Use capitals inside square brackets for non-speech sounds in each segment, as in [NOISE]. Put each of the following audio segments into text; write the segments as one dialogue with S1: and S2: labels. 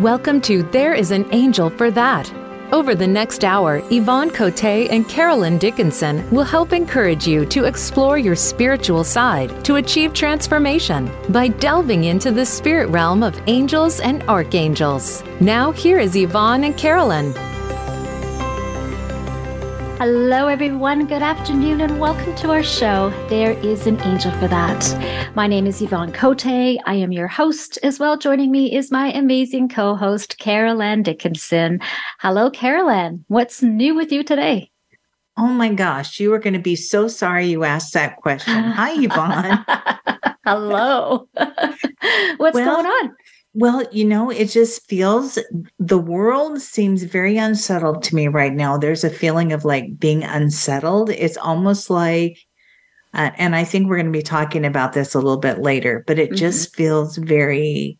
S1: Welcome to There is an Angel for That. Over the next hour, Yvonne Cote and Carolan Dickinson will help encourage you to explore your spiritual side to achieve transformation by delving into the spirit realm of angels and archangels. Now, here is Yvonne and Carolan.
S2: Hello, everyone. Good afternoon, and welcome to our show. There is an angel for that. My name is Yvonne Cote. I am your host. As well, joining me is my amazing co host, Carolan Dickinson. Hello, Carolan. What's new with you today?
S3: Oh my gosh, you are going to be so sorry you asked that question. Hi, Yvonne. [LAUGHS]
S2: Hello. [LAUGHS] What's well, going on?
S3: Well, you know, it just feels the world seems very unsettled to me right now. There's a feeling of like being unsettled. It's almost like, uh, and I think we're going to be talking about this a little bit later, but it mm-hmm. just feels very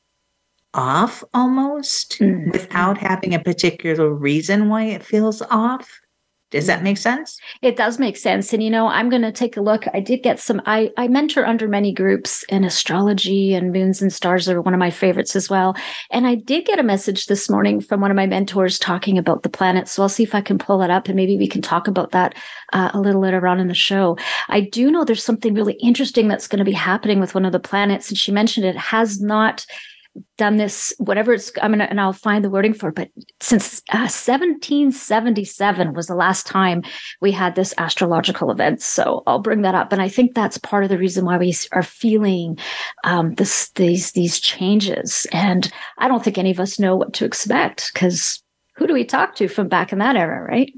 S3: off almost mm-hmm. without having a particular reason why it feels off. Does that make sense?
S2: It does make sense. And you know, I'm going to take a look. I did get some I I mentor under many groups in astrology and moons and stars are one of my favorites as well. And I did get a message this morning from one of my mentors talking about the planets. So I'll see if I can pull that up and maybe we can talk about that uh, a little later on in the show. I do know there's something really interesting that's going to be happening with one of the planets and she mentioned it has not done this, whatever it's, I'm gonna, and I'll find the wording for it. But since uh, 1777 was the last time we had this astrological event, so I'll bring that up. And I think that's part of the reason why we are feeling um, this, these these changes. And I don't think any of us know what to expect because who do we talk to from back in that era, right?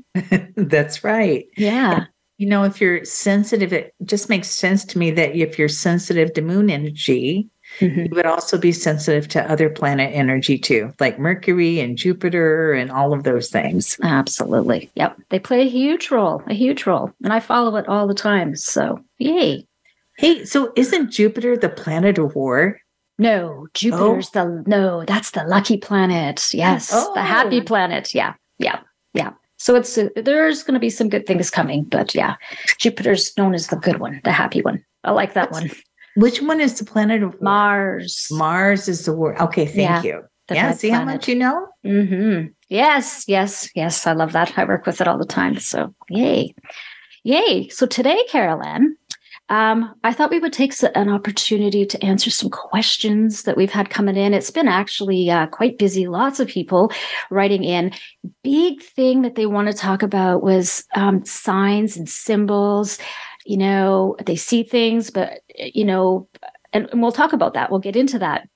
S2: [LAUGHS]
S3: that's right.
S2: Yeah.
S3: You know, if you're sensitive, it just makes sense to me that if you're sensitive to moon energy, Mm-hmm. You would also be sensitive to other planet energy too, like Mercury and Jupiter and all of those things.
S2: Absolutely. Yep. They play a huge role, a huge role. And I follow it all the time. So, yay.
S3: Hey, so isn't Jupiter the planet of war?
S2: No, Jupiter's oh. the no, that's the lucky planet. Yes, oh. the happy oh. planet. Yeah. Yeah. Yeah. So it's uh, there's going to be some good things coming, but yeah, Jupiter's known as the good one, the happy one. I like that one.
S3: Which one is the planet of
S2: Mars?
S3: Mars is the word. Okay, thank yeah, you. Yeah, see planet. how much you know?
S2: Mm-hmm. Yes, yes, yes. I love that. I work with it all the time. So, yay. Yay. So, today, Carolan, um, I thought we would take an opportunity to answer some questions that we've had coming in. It's been actually uh, quite busy. Lots of people writing in. Big thing that they want to talk about was um, signs and symbols you know, they see things, but, you know, and, and we'll talk about that. We'll get into that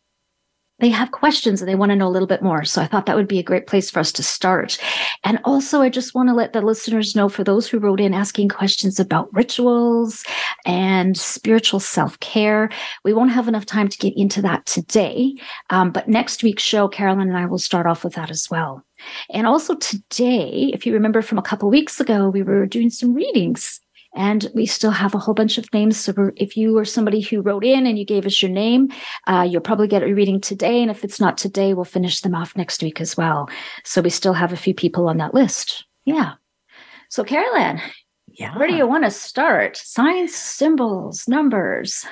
S2: they have questions and they want to know a little bit more. So I thought that would be a great place for us to start. And also, I just want to let the listeners know for those who wrote in asking questions about rituals and spiritual self care, we won't have enough time to get into that today. Um, but next week's show, Carolan and I will start off with that as well. And also today, if you remember from a couple weeks ago, we were doing some readings and we still have a whole bunch of names. So if you were somebody who wrote in and you gave us your name, uh, you'll probably get a reading today. And if it's not today, we'll finish them off next week as well. So we still have a few people on that list. Yeah. So, Carolan, yeah. where do you want to start? Signs, symbols, numbers.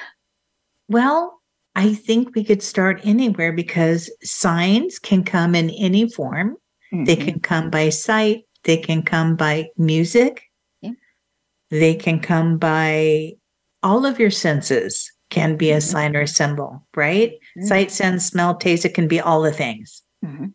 S3: Well, I think we could start anywhere because signs can come in any form. Mm-hmm. They can come by sight, they can come by music, they can come by all of your senses can be a mm-hmm. sign or a symbol, right? Mm-hmm. Sight, sense, smell, taste, it can be all the things.
S2: Mm-hmm.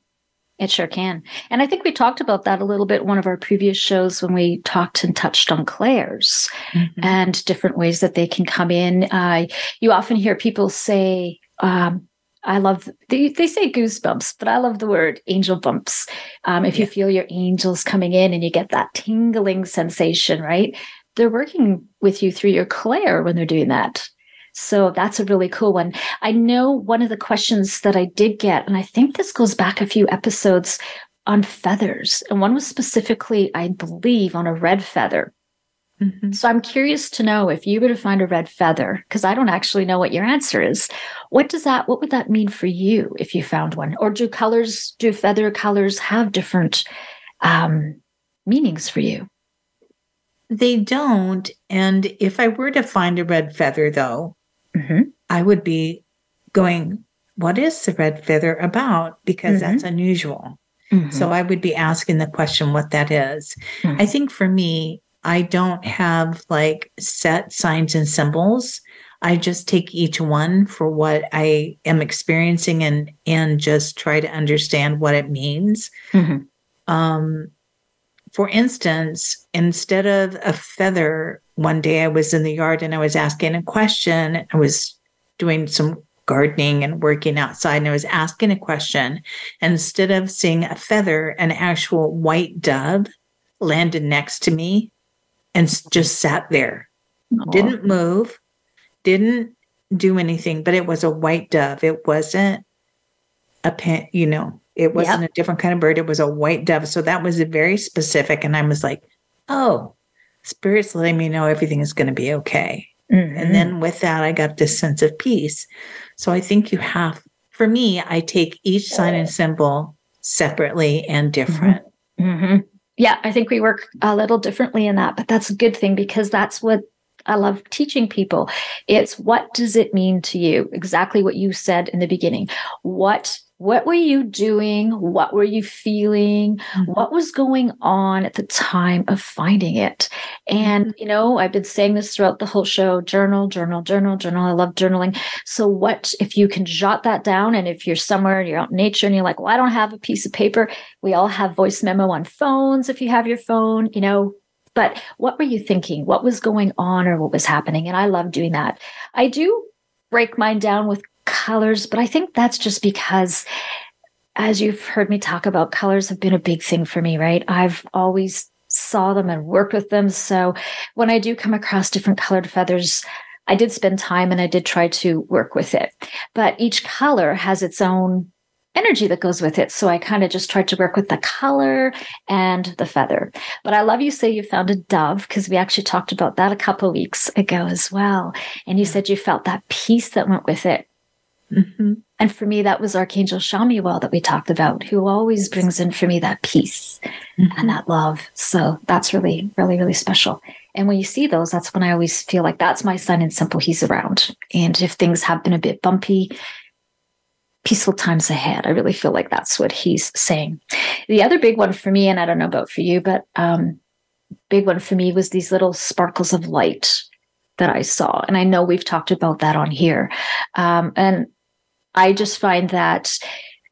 S2: It sure can. And I think we talked about that a little bit one of our previous shows when we talked and touched on clairs mm-hmm. and different ways that they can come in. Uh, you often hear people say, um, I love they, they say goosebumps, but I love the word angel bumps. Um, if yeah. you feel your angels coming in and you get that tingling sensation, right? They're working with you through your clair when they're doing that. So that's a really cool one. I know one of the questions that I did get, and I think this goes back a few episodes on feathers, and one was specifically, I believe, on a red feather. Mm-hmm. So I'm curious to know if you were to find a red feather, because I don't actually know what your answer is. What does that, what would that mean for you if you found one? Or do colors, do feather colors have different um, meanings for you?
S3: They don't. And if I were to find a red feather, though, mm-hmm. I would be going what is the red feather about? Because mm-hmm. that's unusual. Mm-hmm. So I would be asking the question what that is. Mm-hmm. I think for me, I don't have like set signs and symbols. I just take each one for what I am experiencing and and just try to understand what it means. Mm-hmm. Um, for instance, instead of a feather, one day I was in the yard and I was asking a question. I was doing some gardening and working outside, and I was asking a question. And instead of seeing a feather, an actual white dove landed next to me and just sat there, Aww. didn't move, didn't do anything, but it was a white dove. It wasn't a pen, you know, it wasn't yep. a different kind of bird. It was a white dove. So that was very specific. And I was like, oh, spirit's letting me know everything is going to be okay. Mm-hmm. And then with that, I got this sense of peace. So I think you have, for me, I take each sign and symbol separately and different.
S2: Mm-hmm. mm-hmm. Yeah, I think we work a little differently in that, but that's a good thing because that's what I love teaching people. It's what does it mean to you? Exactly what you said in the beginning. What what were you doing? What were you feeling? Mm-hmm. What was going on at the time of finding it? And, mm-hmm. you know, I've been saying this throughout the whole show journal, journal, journal, journal. I love journaling. So, what if you can jot that down? And if you're somewhere and you're out in nature and you're like, well, I don't have a piece of paper, we all have voice memo on phones if you have your phone, you know, but what were you thinking? What was going on or what was happening? And I love doing that. I do break mine down with colors, but I think that's just because as you've heard me talk about colors have been a big thing for me, right? I've always saw them and worked with them. So when I do come across different colored feathers, I did spend time and I did try to work with it. But each color has its own energy that goes with it. So I kind of just tried to work with the color and the feather. But I love you say you found a dove because we actually talked about that a couple weeks ago as well. And you said you felt that peace that went with it. Mm-hmm. And for me, that was Archangel Chamuel that we talked about, who always brings in for me that peace mm-hmm. and that love. So that's really, really, really special. And when you see those, that's when I always feel like that's my sign and simple. He's around. And if things have been a bit bumpy, peaceful times ahead. I really feel like that's what he's saying. The other big one for me, and I don't know about for you, but um, big one for me was these little sparkles of light that I saw. And I know we've talked about that on here. Um, and I just find that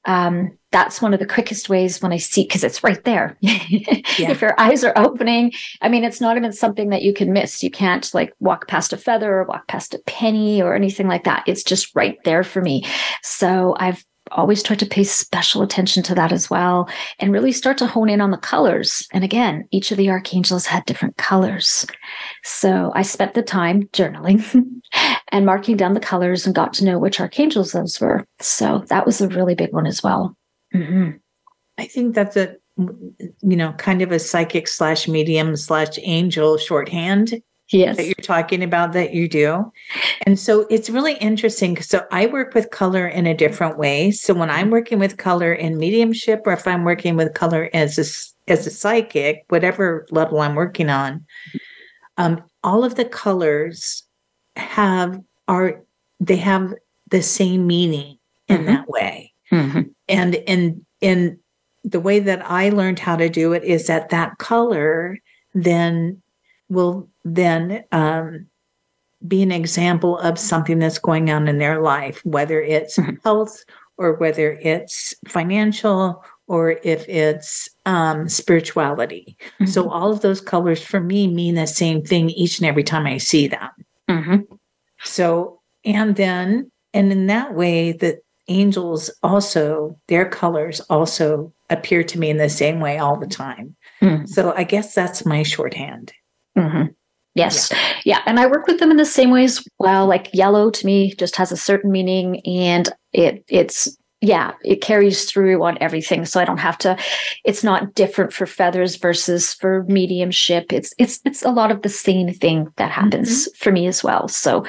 S2: um, that's one of the quickest ways when I see because it's right there. [LAUGHS] yeah. If your eyes are opening, I mean, it's not even something that you can miss. You can't like walk past a feather or walk past a penny or anything like that. It's just right there for me. So I've always try to pay special attention to that as well and really start to hone in on the colors. And again, each of the archangels had different colors. So I spent the time journaling [LAUGHS] and marking down the colors and got to know which archangels those were. So that was a really big one as well. Mm-hmm.
S3: I think that's a you know kind of a psychic slash medium slash angel shorthand
S2: yes.
S3: that you're talking about that you do. And so it's really interesting. So I work with color in a different way. So when I'm working with color in mediumship, or if I'm working with color as a, as a psychic, whatever level I'm working on, um, all of the colors have are they have the same meaning in mm-hmm. that way. Mm-hmm. And in in the way that I learned how to do it is that that color then will then um, be an example of something that's going on in their life, whether it's mm-hmm. health or whether it's financial or if it's um, spirituality. Mm-hmm. So all of those colors for me mean the same thing each and every time I see them. Mm-hmm. So, and then, and in that way, the angels also, their colors also appear to me in the same way all the time. Mm-hmm. So I guess that's my shorthand.
S2: Yes. Yeah. yeah. And I work with them in the same ways. well. Like yellow to me just has a certain meaning and it it's yeah, it carries through on everything. So I don't have to, it's not different for feathers versus for mediumship. It's it's it's a lot of the same thing that happens mm-hmm. for me as well. So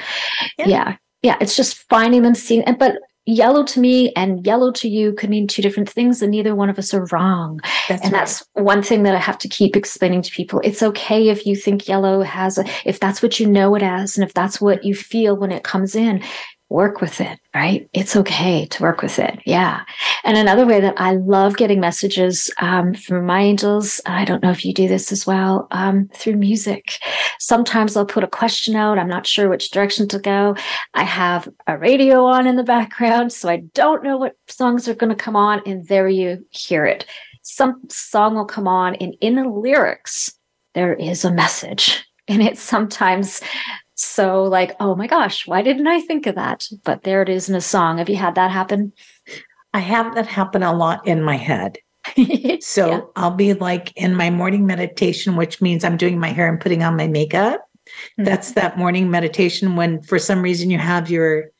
S2: yeah. yeah. yeah. it's just finding them seeing but yellow to me and yellow to you could mean two different things and neither one of us are wrong. That's and right. that's one thing that i have to keep explaining to people. It's okay if you think yellow has a if that's what you know it as and if that's what you feel when it comes in work with it, right? It's okay to work with it. Yeah. And another way that I love getting messages um, from my angels, I don't know if you do this as well, um, through music. Sometimes I'll put a question out. I'm not sure which direction to go. I have a radio on in the background, so I don't know what songs are going to come on. And there you hear it. Some song will come on, and in the lyrics, there is a message. And it's sometimes so like, oh my gosh, why didn't I think of that? But there it is in a song. Have you had that happen?
S3: I have that happen a lot in my head. [LAUGHS] so yeah. I'll be like in my morning meditation, which means I'm doing my hair and putting on my makeup. Mm-hmm. That's that morning meditation when for some reason you have your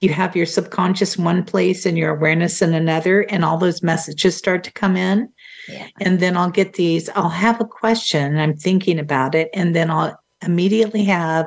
S3: you have your subconscious one place and your awareness in another and all those messages start to come in. Yeah. And then I'll get these, I'll have a question and I'm thinking about it. And then I'll immediately have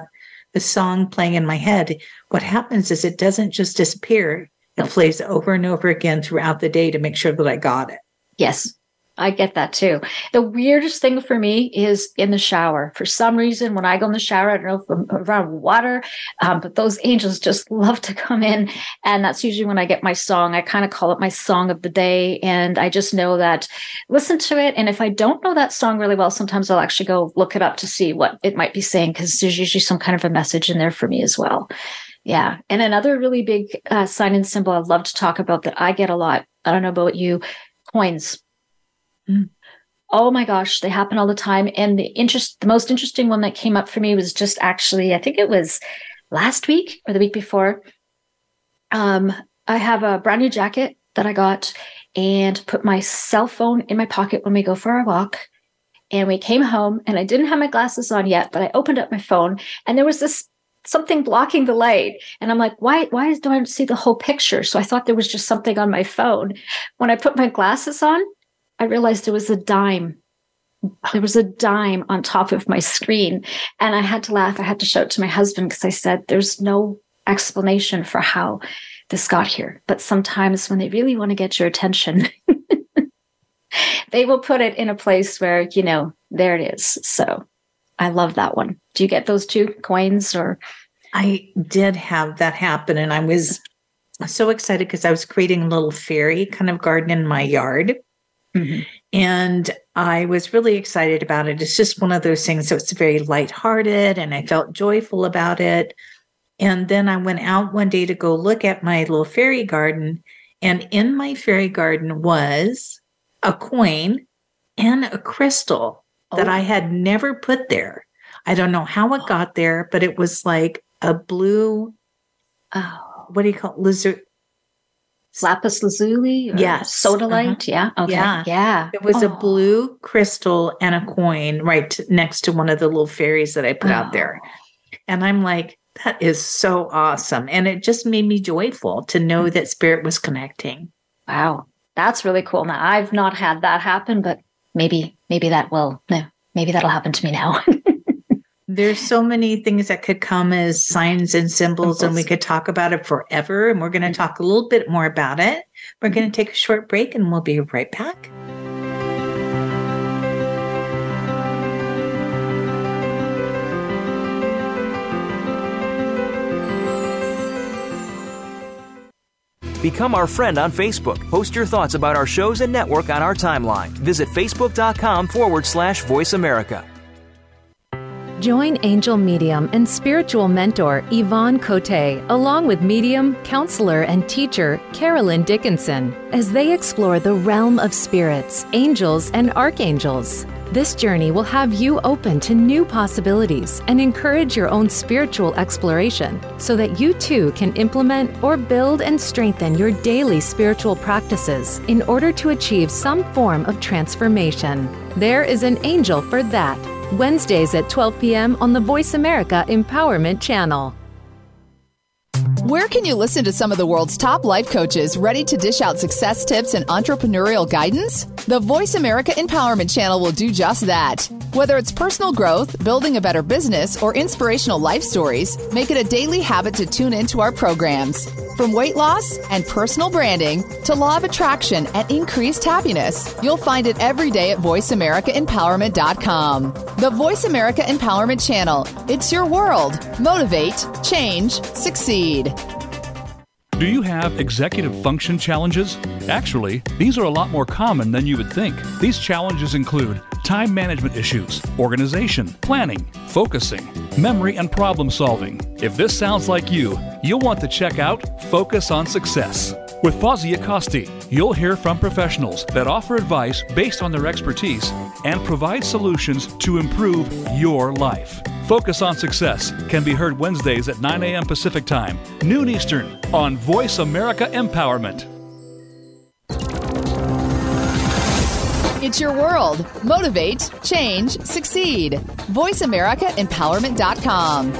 S3: the song playing in my head, what happens is it doesn't just disappear. It plays over and over again throughout the day to make sure that I got it.
S2: Yes. I get that too. The weirdest thing for me is in the shower. For some reason, when I go in the shower, I don't know if I'm around water, um, but those angels just [LAUGHS] love to come in. And that's usually when I get my song. I kind of call it my song of the day. And I just know that listen to it. And if I don't know that song really well, sometimes I'll actually go look it up to see what it might be saying because there's usually some kind of a message in there for me as well. Yeah. And another really big uh, sign and symbol I'd love to talk about that I get a lot. I don't know about you coins Mm. Oh my gosh, they happen all the time. And the interest, the most interesting one that came up for me was just actually, I think it was last week or the week before. Um, I have a brand new jacket that I got and put my cell phone in my pocket when we go for our walk. And we came home and I didn't have my glasses on yet, but I opened up my phone and there was this something blocking the light. And I'm like, why, why do I see the whole picture? So I thought there was just something on my phone. When I put my glasses on, I realized there was a dime. There was a dime on top of my screen. And I had to laugh. I had to shout to my husband because I said, there's no explanation for how this got here. But sometimes when they really want to get your attention, [LAUGHS] they will put it in a place where, you know, there it is. So I love that one. Do you get those two coins or?
S3: I did have that happen. And I was so excited because I was creating a little fairy kind of garden in my yard. Mm-hmm. And I was really excited about it. It's just one of those things that was very lighthearted and I felt joyful about it. And then I went out one day to go look at my little fairy garden. And in my fairy garden was a coin and a crystal oh. that I had never put there. I don't know how it [GASPS] got there, but it was like a blue, oh, what do you call it? Lizard,
S2: lapis lazuli
S3: yeah
S2: sodalite uh-huh. yeah okay. Yeah. Yeah.
S3: It was oh. a blue crystal and a coin right next to one of the little fairies that i put oh. out there. Oh. and i'm like that is so awesome. And it just made me joyful to know that spirit was connecting.
S2: Wow. That's really cool. Now i've not had that happen but maybe maybe that will no maybe that'll happen to me now [LAUGHS]
S3: There's so many things that could come as signs and symbols, and we could talk about it forever. And we're going to mm-hmm. talk a little bit more about it. We're going to take a short break and we'll be right back.
S4: Become our friend on Facebook. Post your thoughts about our shows and network on our timeline. Visit facebook.com forward slash voice America.
S1: Join angel medium and spiritual mentor Yvonne Cote along with medium, counselor, and teacher Carolan Dickinson as they explore the realm of spirits, angels, and archangels. This journey will have you open to new possibilities and encourage your own spiritual exploration so that you too can implement or build and strengthen your daily spiritual practices in order to achieve some form of transformation. There is an angel for that. Wednesdays at 12 p.m. on the Voice America Empowerment Channel.
S5: Where can you listen to some of the world's top life coaches ready to dish out success tips and entrepreneurial guidance? The Voice America Empowerment Channel will do just that. Whether it's personal growth, building a better business, or inspirational life stories, make it a daily habit to tune into our programs. From weight loss and personal branding to law of attraction and increased happiness, you'll find it every day at VoiceAmericaEmpowerment.com. The Voice America Empowerment Channel. It's your world. Motivate, change, succeed.
S6: Do you have executive function challenges? Actually, these are a lot more common than you would think. These challenges include time management issues, organization, planning, focusing, memory, and problem solving. If this sounds like you, you'll want to check out Focus on Success. With Fozzie Acosti, you'll hear from professionals that offer advice based on their expertise and provide solutions to improve your life. Focus on Success can be heard Wednesdays at 9 a.m. Pacific Time, noon Eastern, on Voice America Empowerment.
S5: It's your world. Motivate, change, succeed. VoiceAmericaEmpowerment.com.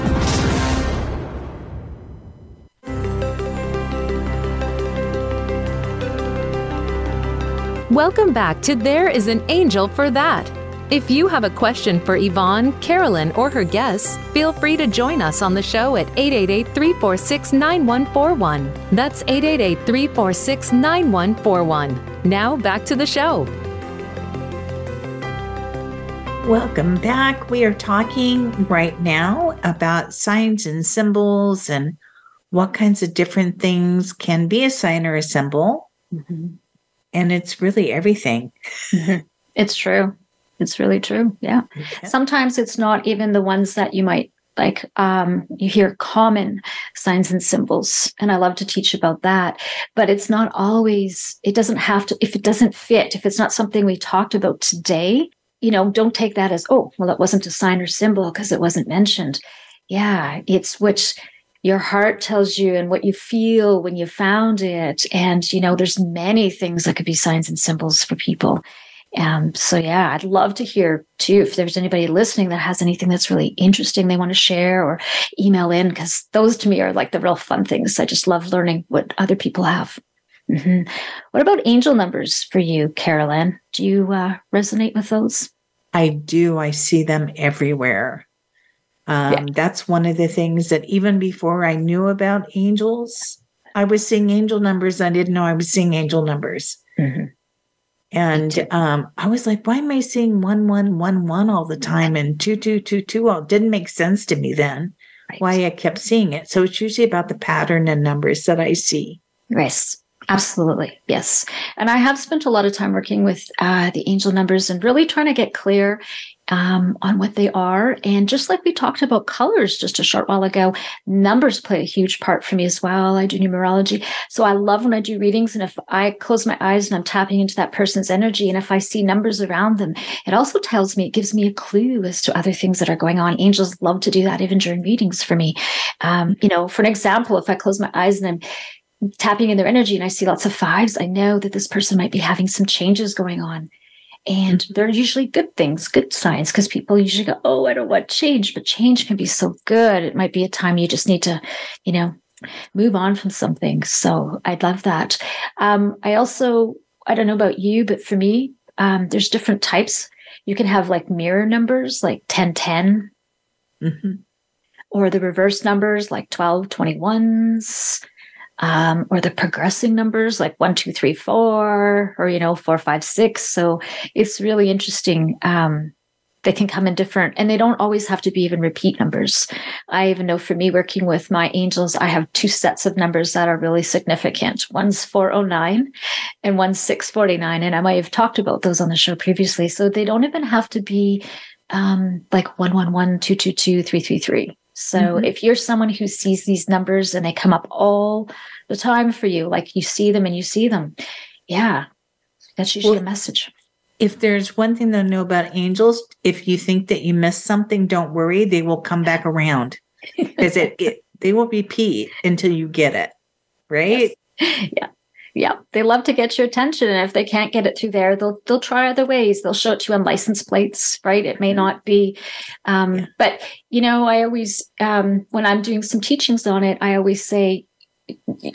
S1: Welcome back to There is an Angel for That. If you have a question for Yvonne, Carolan, or her guests, feel free to join us on the show at 888 346 9141. That's 888 346 9141. Now back to the show.
S3: Welcome back. We are talking right now about signs and symbols and what kinds of different things can be a sign or a symbol.
S2: Mm-hmm.
S3: And it's really everything.
S2: It's true. It's really true. Yeah.
S3: Okay.
S2: Sometimes it's not even the ones that you might like um you hear common signs and symbols and i love to teach about that but it's not always it doesn't have to if it doesn't fit if it's not something we talked about today you know don't take that as oh well it wasn't a sign or symbol because it wasn't mentioned yeah it's which your heart tells you and what you feel when you found it and you know there's many things that could be signs and symbols for people um, so yeah, I'd love to hear too if there's anybody listening that has anything that's really interesting they want to share or email in because those to me are like the real fun things. I just love learning what other people have. Mhm. What about angel numbers for you, Carolan? Do you uh, resonate with those?
S3: I do. I see them everywhere. Um,
S2: Yeah.
S3: That's one of the things that even before I knew about angels, I was seeing angel numbers. I didn't know I was seeing angel numbers.
S2: Mhm.
S3: And um, I was like, why am I seeing one, one, one, one all the time and two, two, two, two? Well, it didn't make sense to me then
S2: Right.
S3: why I kept seeing it. So it's usually about the pattern and numbers that I see.
S2: Yes, absolutely. Yes. And I have spent a lot of time working with uh, the angel numbers and really trying to get clear um, on what they are. And just like we talked about colors just a short while ago, numbers play a huge part for me as well. I do numerology. So I love when I do readings. And if I close my eyes and I'm tapping into that person's energy, and if I see numbers around them, it also tells me, it gives me a clue as to other things that are going on. Angels love to do that even during readings for me. Um, you know, for an example, if I close my eyes and I'm tapping in their energy and I see lots of fives, I know that this person might be having some changes going on. And they're usually good things, good signs, because people usually go, Oh, I don't want change, but change can be so good. It might be a time you just need to, you know, move on from something. So I'd love that. Um, I also, I don't know about you, but for me, um, there's different types. You can have like mirror numbers, like 1010,
S3: Mhm.
S2: or the reverse numbers like 12 21s um, or the progressing numbers like one two three four or you know four five six. So it's really interesting. Um, they can come in different and they don't always have to be even repeat numbers. I even know for me working with my angels i have two sets of numbers that are really significant. One's 409 and one's 649 and i might have talked about those on the show previously. So they don't even have to be um, like 111 222 333 so
S3: Mhm.
S2: if you're someone who sees these numbers and they come up all the time for you, like you see them and you see them, yeah, that's usually
S3: Well-
S2: a message.
S3: If there's one thing to know about angels, if you think that you missed something, don't worry, they will come back around [LAUGHS] because it, it they will repeat until you get it. Right? [LAUGHS]
S2: yeah. Yeah. They love to get your attention. And if they can't get it through there, they'll they'll try other ways. They'll show it to you on license plates, right? It may not be um,
S3: Yeah.
S2: but you know, I always um when I'm doing some teachings on it, I always say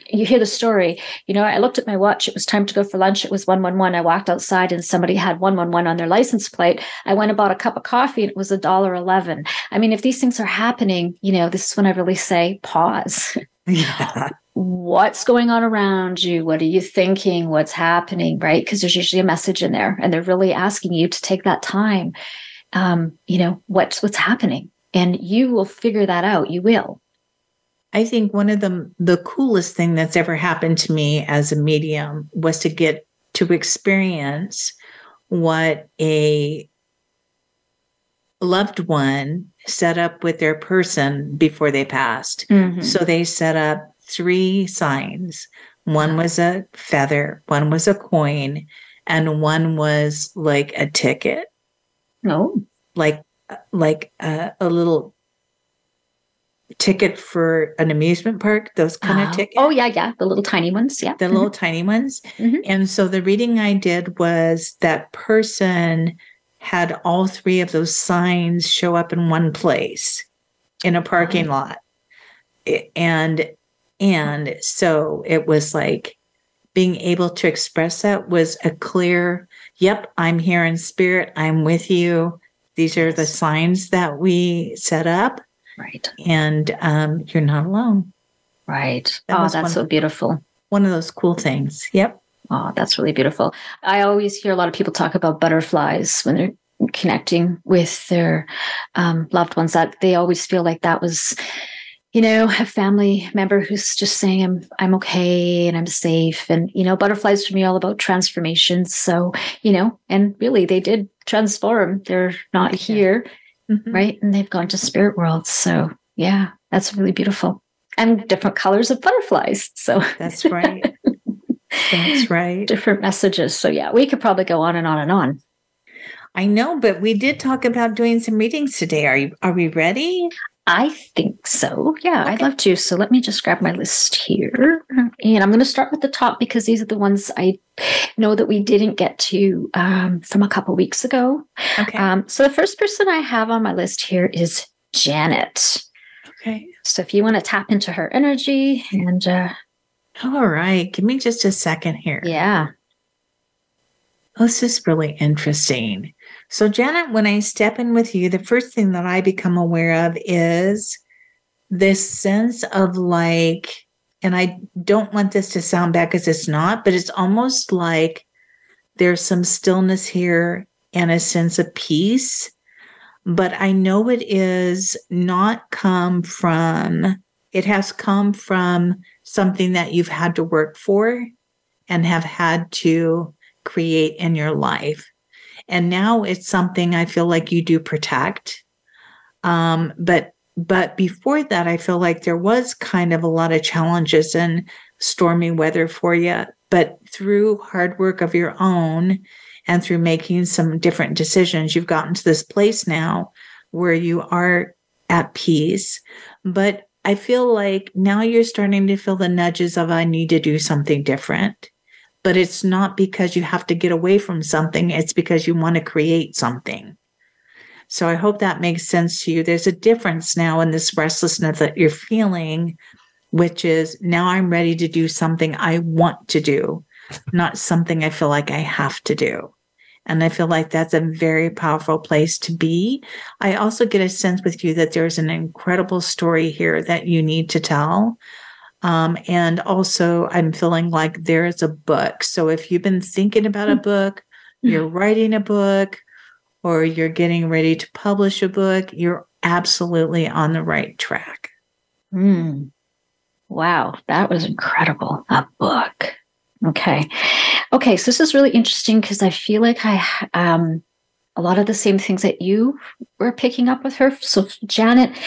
S2: you hear the story. You know, I looked at my watch. It was time to go for lunch. It was 111. I walked outside and somebody had 111 on their license plate. I went and bought a cup of coffee and it was a dollar 11. I mean, if these things are happening, you know, this is when I really say pause. [LAUGHS]
S3: Yeah.
S2: What's going on around you? What are you thinking? What's happening right? Because there's usually a message in there and they're really asking you to take that time um you know what's what's happening? And you will figure that out. You will.
S3: I think one of the the coolest thing that's ever happened to me as a medium was to get to experience what a loved one set up with their person before they passed.
S2: Mhm.
S3: So they set up three signs. One uh-huh. was a feather, one was a coin, and one was like a ticket,
S2: No.
S3: like like a, a little ticket for an amusement park. Those kind of uh-huh. tickets.
S2: Oh yeah, yeah. The little tiny ones. Yeah.
S3: the mm-hmm. little tiny ones.
S2: Mhm.
S3: And so the reading I did was that person had all three of those signs show up in one place in a uh-huh. parking lot. And and so it was like being able to express that was a clear, yep, I'm here in spirit, I'm with you. These are the signs that we set up,
S2: Right.
S3: and um, you're not alone.
S2: Right.
S3: That
S2: oh, that's so beautiful.
S3: One of those cool things. Yep.
S2: Oh, that's really beautiful. I always hear a lot of people talk about butterflies when they're connecting with their um, loved ones. That they always feel like that was, you know, a family member who's just saying, "I'm I'm okay and I'm safe." And you know, butterflies for me all about transformation. So you know, and really, they did transform. They're not
S3: Yeah.
S2: here,
S3: Mhm.
S2: right? And they've gone to spirit world. So yeah, that's really beautiful. And different colors of butterflies. So
S3: That's right. That's [LAUGHS] right.
S2: different messages. So yeah, we could probably go on and on and on.
S3: I know, but we did talk about doing some readings today. Are you are we ready?
S2: I think so. Yeah, I'd love to. So let me just grab my list here. And I'm going to start with the top because these are the ones I know that we didn't get to um, from a couple weeks ago.
S3: Okay.
S2: Um, so the first person I have on my list here is Janet.
S3: okay.
S2: So if you want to tap into her energy and uh,
S3: All right. Give me just a second here.
S2: yeah,
S3: this is really interesting. So, Janet, when I step in with you, the first thing that I become aware of is this sense of like, and I don't want this to sound bad because it's not, but it's almost like there's some stillness here and a sense of peace. But I know it is not come from, it has come from something that you've had to work for and have had to create in your life. And now it's something I feel like you do protect. Um, but but before that, I feel like there was kind of a lot of challenges and stormy weather for you. But through hard work of your own and through making some different decisions, you've gotten to this place now where you are at peace. But I feel like now you're starting to feel the nudges of I need to do something different but it's not because you have to get away from something, it's because you want to create something. So I hope that makes sense to you. There's a difference now in this restlessness that you're feeling, which is now I'm ready to do something I want to do, not something I feel like I have to do. And I feel like that's a very powerful place to be. I also get a sense with you that there's an incredible story here that you need to tell. Um, and also, I'm feeling like there is a book. So if you've been thinking about a book, you're writing a book, or you're getting ready to publish a book, you're absolutely on the right track.
S2: Hmm. Wow, that was incredible. A book. Okay. Okay, so this is really interesting because I feel like I um a lot of the same things that you were picking up with her. So Janet,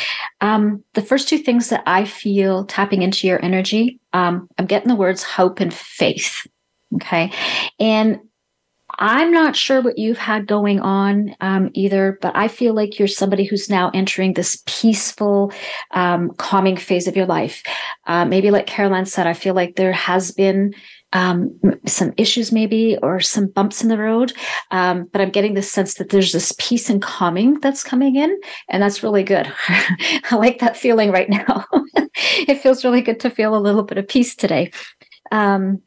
S2: um, the first two things that I feel tapping into your energy, um, I'm getting the words hope and faith. Okay. And I'm not sure what you've had going on um, either, but I feel like you're somebody who's now entering this peaceful, um, calming phase of your life. Uh, maybe, like Carolan said, I feel like there has been um, some issues, maybe, or some bumps in the road. Um, but I'm getting this sense that there's this peace and calming that's coming in, and that's really good. [LAUGHS] I like that feeling right now. [LAUGHS] it feels really good to feel a little bit of peace today. Um,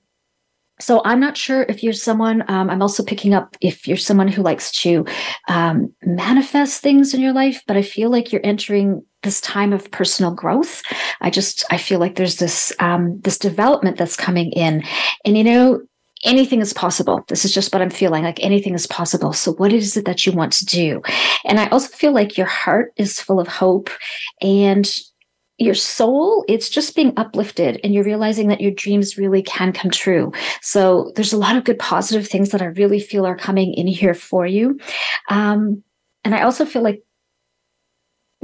S2: so I'm not sure if you're someone. Um, I'm also picking up if you're someone who likes to um, manifest things in your life, but I feel like you're entering this time of personal growth. I just I feel like there's this um, this development that's coming in, and you know anything is possible. This is just what I'm feeling like anything is possible. So what is it that you want to do? And I also feel like your heart is full of hope and your soul it's just being uplifted and you're realizing that your dreams really can come true. So there's a lot of good positive things that i really feel are coming in here for you. Um, and i also feel like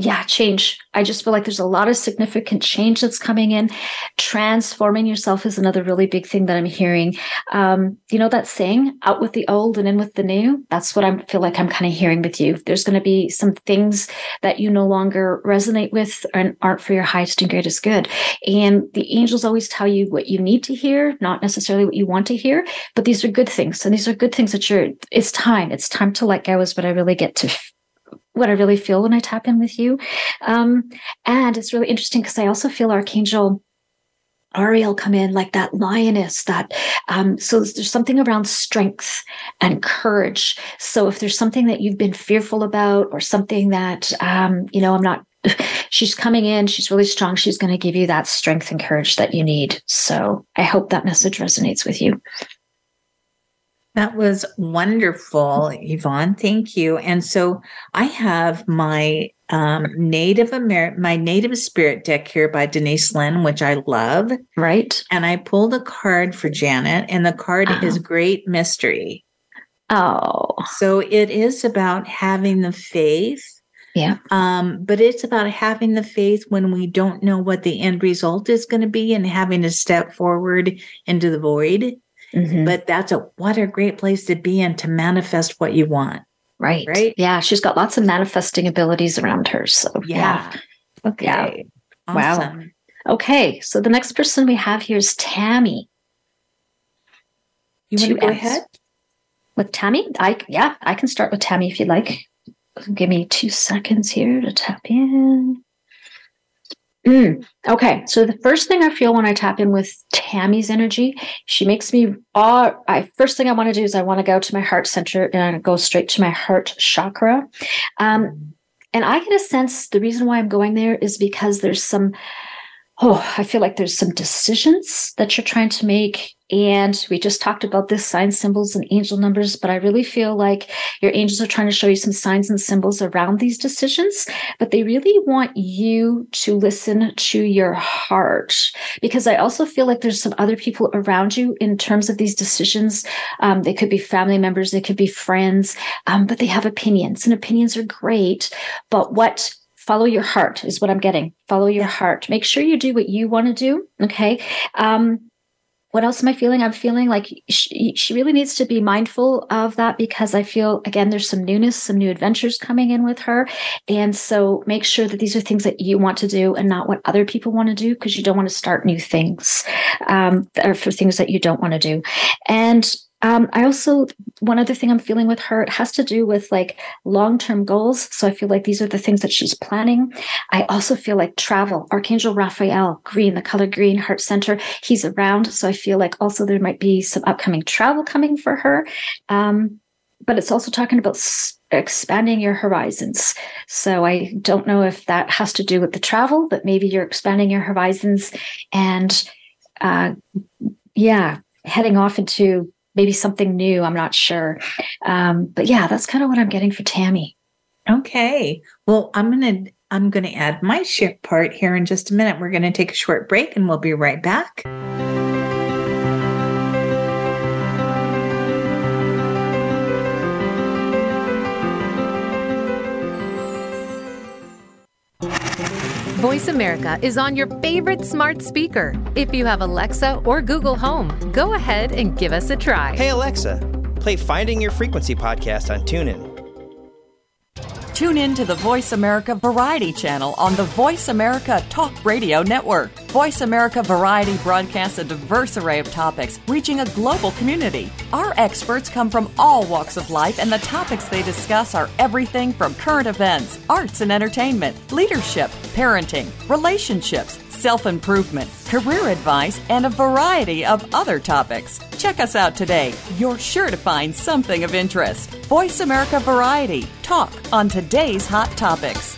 S2: yeah, change. I just feel like there's a lot of significant change that's coming in. Transforming yourself is another really big thing that I'm hearing. Um, you know that saying, out with the old and in with the new? That's what I feel like I'm kind of hearing with you. There's going to be some things that you no longer resonate with and aren't for your highest and greatest good. And the angels always tell you what you need to hear, not necessarily what you want to hear, but these are good things. And these are good things that you're, it's time. It's time to let go is what I really get to what I really feel when I tap in with you. Um, and it's really interesting because I also feel Archangel Ariel come in like that lioness that um, so there's something around strength and courage. So if there's something that you've been fearful about or something that um, you know i'm not [LAUGHS] she's coming in she's really strong she's going to give you that strength and courage that you need. So i hope that message resonates with you
S3: that was wonderful, Yvonne. Thank you. And so I have my um, Native American, my Native Spirit deck here by Denise Linn, which I love.
S2: Right.
S3: And I pulled a card for Janet, and the card is Great Mystery.
S2: Oh.
S3: So it is about having the faith.
S2: Yeah.
S3: Um, but it's about having the faith when we don't know what the end result is going to be and having to step forward into the void. Mm-hmm. But that's a what a great place to be in to manifest what you want.
S2: Right. Right. Yeah. She's got lots of manifesting abilities around her. So
S3: yeah.
S2: yeah. Okay. Yeah. Awesome. Wow. Okay. So the next person we have here is Tammy.
S3: You want to go ahead?
S2: With Tammy? I yeah, I can start with Tammy if you'd like. Give me two seconds here to tap in. Mm, okay, so the first thing I feel when I tap in with Tammy's energy, she makes me all. I first thing I want to do is I want to go to my heart center and go straight to my heart chakra, um, and I get a sense the reason why I'm going there is because there's some. Oh, I feel like there's some decisions that you're trying to make and we just talked about this sign symbols and angel numbers, but I really feel like your angels are trying to show you some signs and symbols around these decisions, but they really want you to listen to your heart because I also feel like there's some other people around you in terms of these decisions. Um, they could be family members, they could be friends, um, but they have opinions and opinions are great. But what follow your heart is what I'm getting. Follow your heart. Make sure you do what you want to do. Okay. Um, what else am I feeling? I'm feeling like she, she really needs to be mindful of that because I feel, again, there's some newness, some new adventures coming in with her. And so make sure that these are things that you want to do and not what other people want to do because you don't want to start new things um, or for things that you don't want to do. And um, I also, one other thing I'm feeling with her, it has to do with like long term goals. So I feel like these are the things that she's planning. I also feel like travel, Archangel Raphael, green, the color green, heart center, he's around. So I feel like also there might be some upcoming travel coming for her. Um, but it's also talking about expanding your horizons. So I don't know if that has to do with the travel, but maybe you're expanding your horizons and, uh, yeah, heading off into maybe something new. I'm not sure. Um, but yeah, that's kind of what I'm getting for Tammy.
S3: Okay. Well, I'm going to I'm going to add my shift part here in just a minute. We're going to take a short break and we'll be right back.
S1: Voice America is on your favorite smart speaker. If you have Alexa or Google Home, go ahead and give us a try.
S7: Hey, Alexa, play Finding Your Frequency podcast on TuneIn.
S8: Tune in to the Voice America Variety channel on the Voice America Talk Radio Network. Voice America Variety broadcasts a diverse array of topics, reaching a global community. Our experts come from all walks of life, and the topics they discuss are everything from current events, arts and entertainment, leadership, parenting, relationships, self improvement, career advice, and a variety of other topics. Check us out today. You're sure to find something of interest. Voice America Variety. Talk on today's hot topics.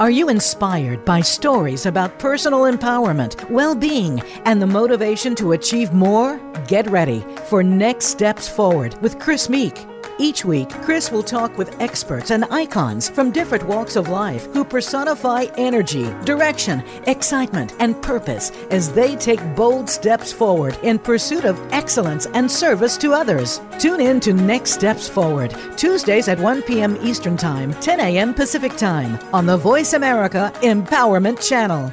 S9: Are you inspired by stories about personal empowerment, well being, and the motivation to achieve more? Get ready for Next Steps Forward with Chris Meek. Each week, Chris will talk with experts and icons from different walks of life who personify energy, direction, excitement, and purpose as they take bold steps forward in pursuit of excellence and service to others. Tune in to Next Steps Forward, Tuesdays at 1 p.m. Eastern Time, 10 a.m. Pacific Time, on the Voice America Empowerment Channel.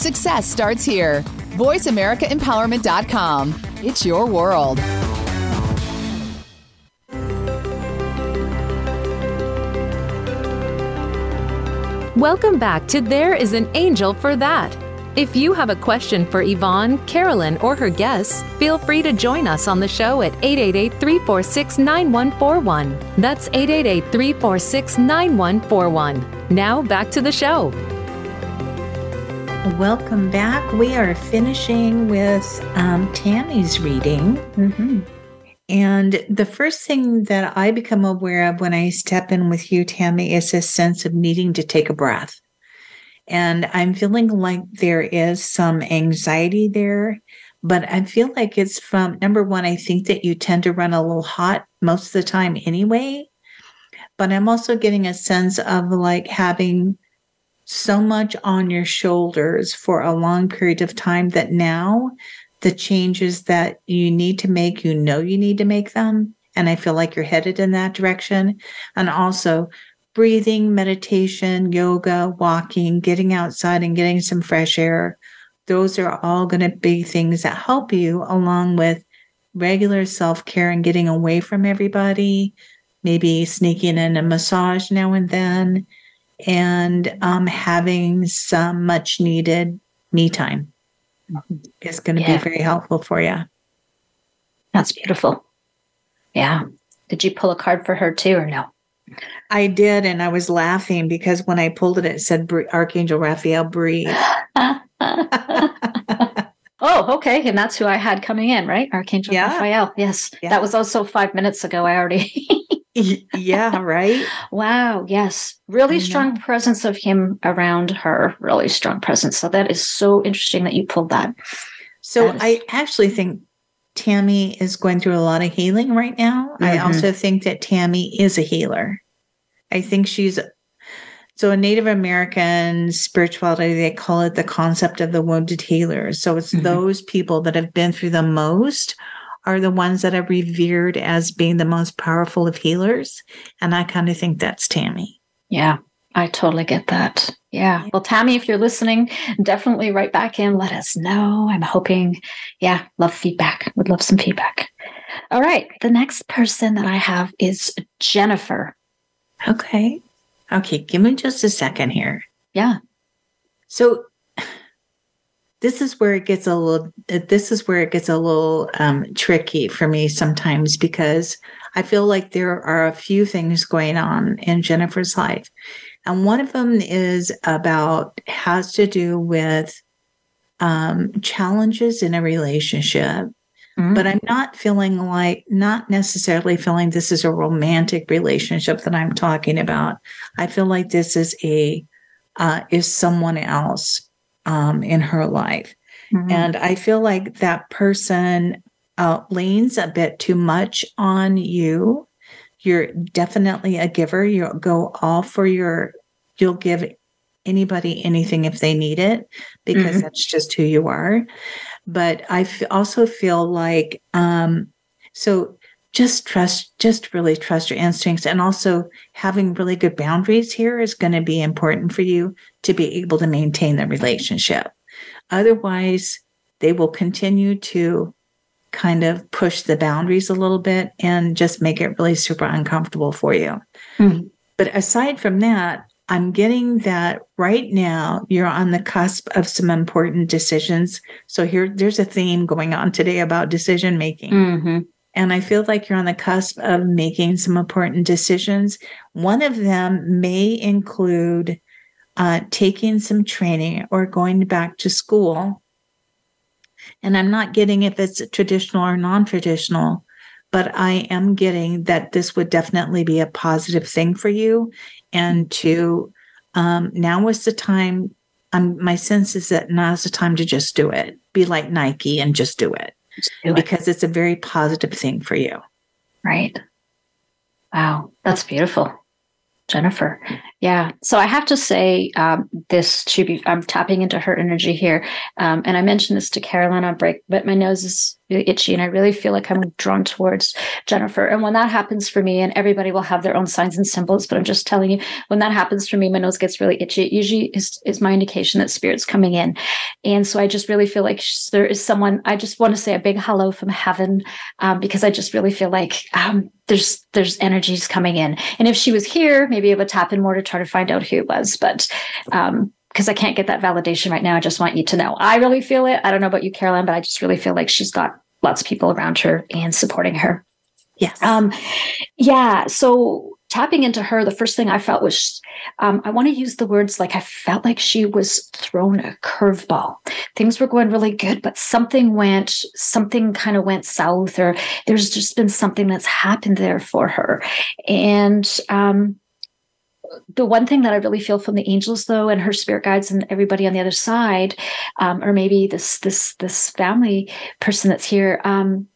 S5: Success starts here. VoiceAmericaEmpowerment.com. It's your world.
S1: Welcome back to There is an Angel for That. If you have a question for Yvonne, Carolan, or her guests, feel free to join us on the show at 888 346 9141. That's 888 346 9141. Now back to the show.
S3: Welcome back. We are finishing with um, Tammy's reading.
S2: Mm-hmm.
S3: And the first thing that I become aware of when I step in with you, Tammy, is this sense of needing to take a breath. And I'm feeling like there is some anxiety there, but I feel like it's from number one, I think that you tend to run a little hot most of the time anyway. But I'm also getting a sense of like having so much on your shoulders for a long period of time that now the changes that you need to make, you know, you need to make them. And I feel like you're headed in that direction. And also breathing, meditation, yoga, walking, getting outside and getting some fresh air. Those are all going to be things that help you along with regular self care and getting away from everybody, maybe sneaking in a massage now and then, and um, having some much needed me time is going to
S2: Yeah.
S3: be very helpful for you.
S2: That's beautiful. Yeah. Did you pull a card for her too, or no?
S3: I did, and I was laughing because when I pulled it, it said Archangel Raphael breathe. [LAUGHS] [LAUGHS]
S2: oh, okay. And that's who I had coming in, right? Archangel
S3: Yeah.
S2: Raphael. Yes.
S3: Yeah.
S2: That was also five minutes ago. I already. [LAUGHS]
S3: yeah, right. [LAUGHS]
S2: wow. Yes. Really
S3: I
S2: strong presence of him around her. Really strong presence. So that is so interesting that you pulled that.
S3: So
S2: That is-
S3: I actually think Tammy is going through a lot of healing right now. I
S2: Mhm.
S3: also think that Tammy is a healer. I think she's so a Native American spirituality, they call it the concept of the wounded healer. So it's
S2: Mhm.
S3: those people that have been through the most are the ones that are revered as being the most powerful of healers. And I kind of think that's Tammy.
S2: Yeah. I totally get that. Yeah. Well, Tammy, if you're listening, definitely write back in. Let us know. I'm hoping, yeah, love feedback. Would love some feedback. All right. The next person that I have is Jennifer.
S3: Okay. Okay. Give me just a second here.
S2: Yeah.
S3: So this is where it gets a little this is where it gets a little um, tricky for me sometimes because I feel like there are a few things going on in Jennifer's life. And one of them is about has to do with um, challenges in a relationship. But I'm not feeling like, not necessarily feeling this is a romantic relationship that I'm talking about. I feel like this is a, uh, is someone else um, in her life.
S2: Mhm.
S3: And I feel like that person uh, leans a bit too much on you. You're definitely a giver. You'll go all for your, you'll give anybody anything if they need it because
S2: Mhm.
S3: that's just who you are. But I f- also feel like, um, so just trust, just really trust your instincts. And also having really good boundaries here is going to be important for you to be able to maintain the relationship. Otherwise, they will continue to kind of push the boundaries a little bit and just make it really super uncomfortable for you.
S2: Mhm.
S3: But aside from that, I'm getting that right now you're on the cusp of some important decisions. So here there's a theme going on today about decision making.
S2: Mhm.
S3: And I feel like you're on the cusp of making some important decisions. One of them may include uh, taking some training or going back to school. And I'm not getting if it's traditional or non traditional, but I am getting that this would definitely be a positive thing for you. And to um, now is the time. Um, my sense is that now is the time to just do it. Be like Nike and just do it
S2: it.
S3: because it's a very positive thing for you.
S2: Right. Wow, that's beautiful. Jennifer. Yeah. So I have to say, um, this to be, I'm tapping into her energy here. Um, and I mentioned this to Carolan on break, but my nose is really itchy and I really feel like I'm drawn towards Jennifer. And when that happens for me, and everybody will have their own signs and symbols, but I'm just telling you, when that happens for me, my nose gets really itchy. It usually is, is my indication that spirit's coming in. And so I just really feel like there is someone, I just want to say a big hello from heaven um, because I just really feel like um, there's there's energies coming in. And if she was here, maybe it would tap in more to try to find out who it was. But um, because I can't get that validation right now. I just want you to know. I really feel it. I don't know about you, Carolan, but I just really feel like she's got lots of people around her and supporting her.
S3: Yes.
S2: Um, yeah. So tapping into her, the first thing I felt was um, I want to use the words like I felt like she was thrown a curveball. Things were going really good, but something went, something kind of went south, or there's just been something that's happened there for her. And um, the one thing that I really feel from the angels, though, and her spirit guides and everybody on the other side, um, or maybe this this this family person that's here, um,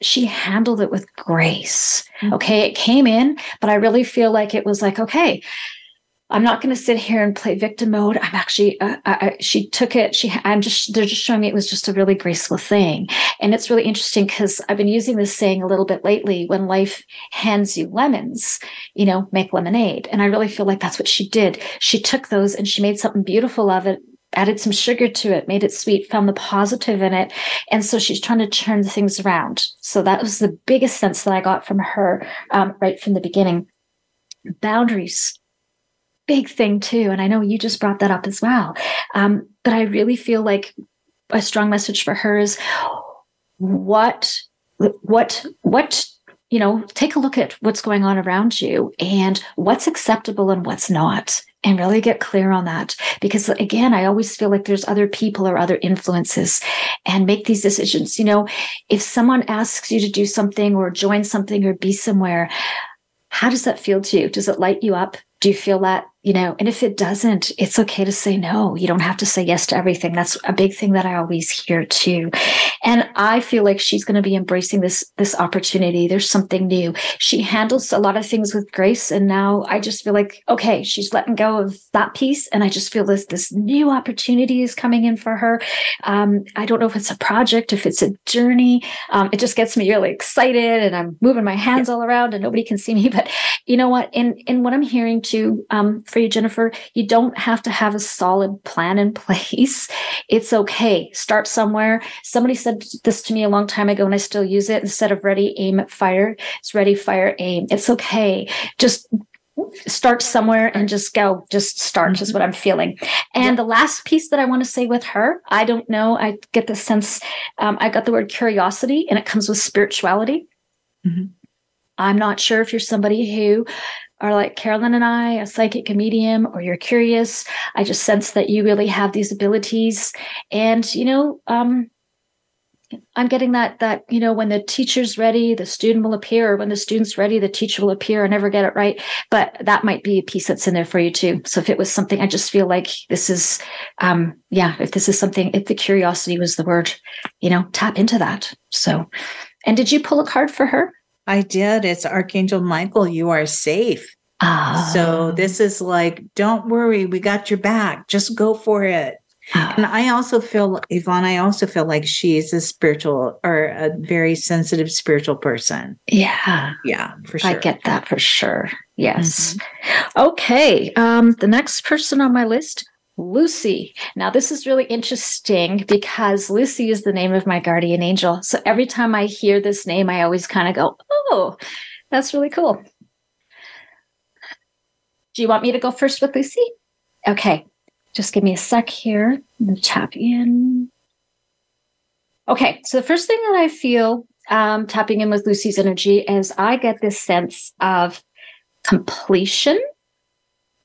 S2: she handled it with grace. Mm-hmm. Okay, it came in, but I really feel like it was like, okay, I'm not going to sit here and play victim mode. I'm actually, uh, I, she took it. She, I'm just, they're just showing me it was just a really graceful thing. And it's really interesting because I've been using this saying a little bit lately when life hands you lemons, you know, make lemonade. And I really feel like that's what she did. She took those and she made something beautiful of it added some sugar to it, made it sweet, found the positive in it. And so she's trying to turn things around. So that was the biggest sense that I got from her um, right from the beginning. Boundaries big thing too. And I know you just brought that up as well. Um, but I really feel like a strong message for her is what, what, what, you know, take a look at what's going on around you and what's acceptable and what's not and really get clear on that because again i always feel like there's other people or other influences and make these decisions you know if someone asks you to do something or join something or be somewhere how does that feel to you does it light you up do you feel that you know and if it doesn't it's okay to say no. You don't have to say yes to everything. That's a big thing that i always hear too. And i feel like she's going to be embracing this this opportunity. There's something new. She handles a lot of things with grace and now i just feel like okay she's letting go of that piece and i just feel this this new opportunity is coming in for her. Um, i don't know if it's a project if it's a journey. Um, it just gets me really excited and i'm moving my hands all around and nobody can see me but you know what? In in what i'm hearing too um, for you, Jennifer. You don't have to have a solid plan in [LAUGHS] place. It's okay. Start somewhere. Somebody said this to me a long time ago, and I still use it. Instead of ready, aim, fire, it's ready, fire, aim. It's okay. Just start somewhere and just go just start mm-hmm. is what i'm feeling and yeah. the last piece that i want to say with her i don't know i get the sense um, i got the word curiosity and it comes with spirituality mm-hmm. i'm not sure if you're somebody who are like Carolan and I, a psychic, a medium, or you're curious. I just sense that you really have these abilities. And, you know, um, I'm getting that that you know when the teacher's ready, the student will appear, when the student's ready, the teacher will appear. I never get it right, but that might be a piece that's in there for you too. So if it was something, I just feel like this is, um, yeah, if this is something, if the curiosity was the word, you know, tap into that. So, and did you pull a card for her?
S3: I did. It's Archangel Michael. You are safe. Ah. So this is like, don't worry, we got your back. Just go for it. Ah. And I also feel, Yvonne, I also feel like she's a spiritual or a very sensitive spiritual person.
S2: Yeah.
S3: Yeah, for sure.
S2: I get that for sure. Yes. Mm-hmm. Okay. Um, the next person on my list Lucy. Now, this is really interesting because Lucy is the name of my guardian angel. So every time I hear this name, I always kind of go, oh, that's really cool. Do you want me to go first with Lucy? Okay, just give me a sec here. To tap in. Okay, so the first thing that I feel um, tapping in with Lucy's energy is I get this sense of completion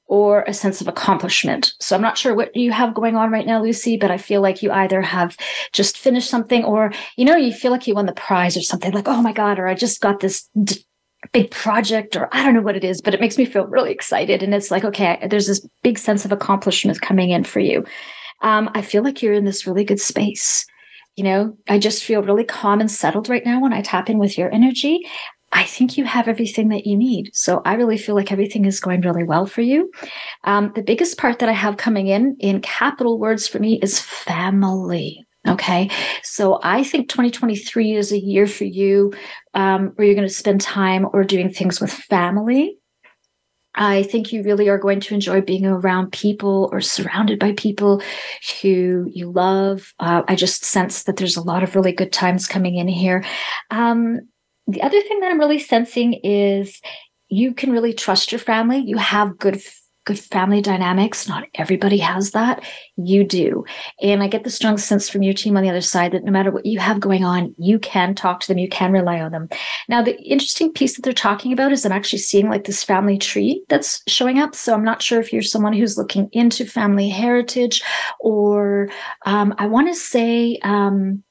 S2: or a sense of accomplishment. So I'm not sure what you have going on right now, Lucy, but I feel like you either have just finished something or, you know, you feel like you won the prize or something like, oh my God, or I just got this d- big project or I don't know what it is, but it makes me feel really excited. And it's like, okay, there's this big sense of accomplishment coming in for you. Um, I feel like you're in this really good space. You know, I just feel really calm and settled right now when I tap in with your energy. I think you have everything that you need. So I really feel like everything is going really well for you. Um, the biggest part that I have coming in in capital words for me is family. Okay. So I think 2023 is a year for you um, where you're going to spend time or doing things with family. I think you really are going to enjoy being around people or surrounded by people who you love. Uh, I just sense that there's a lot of really good times coming in here. Um, the other thing that I'm really sensing is you can really trust your family. You have good good family dynamics. Not everybody has that. You do. And I get the strong sense from your team on the other side that no matter what you have going on, you can talk to them, you can rely on them. Now, the interesting piece that they're talking about is I'm actually seeing like this family tree that's showing up. So I'm not sure if you're someone who's looking into family heritage or um, I want to say, um,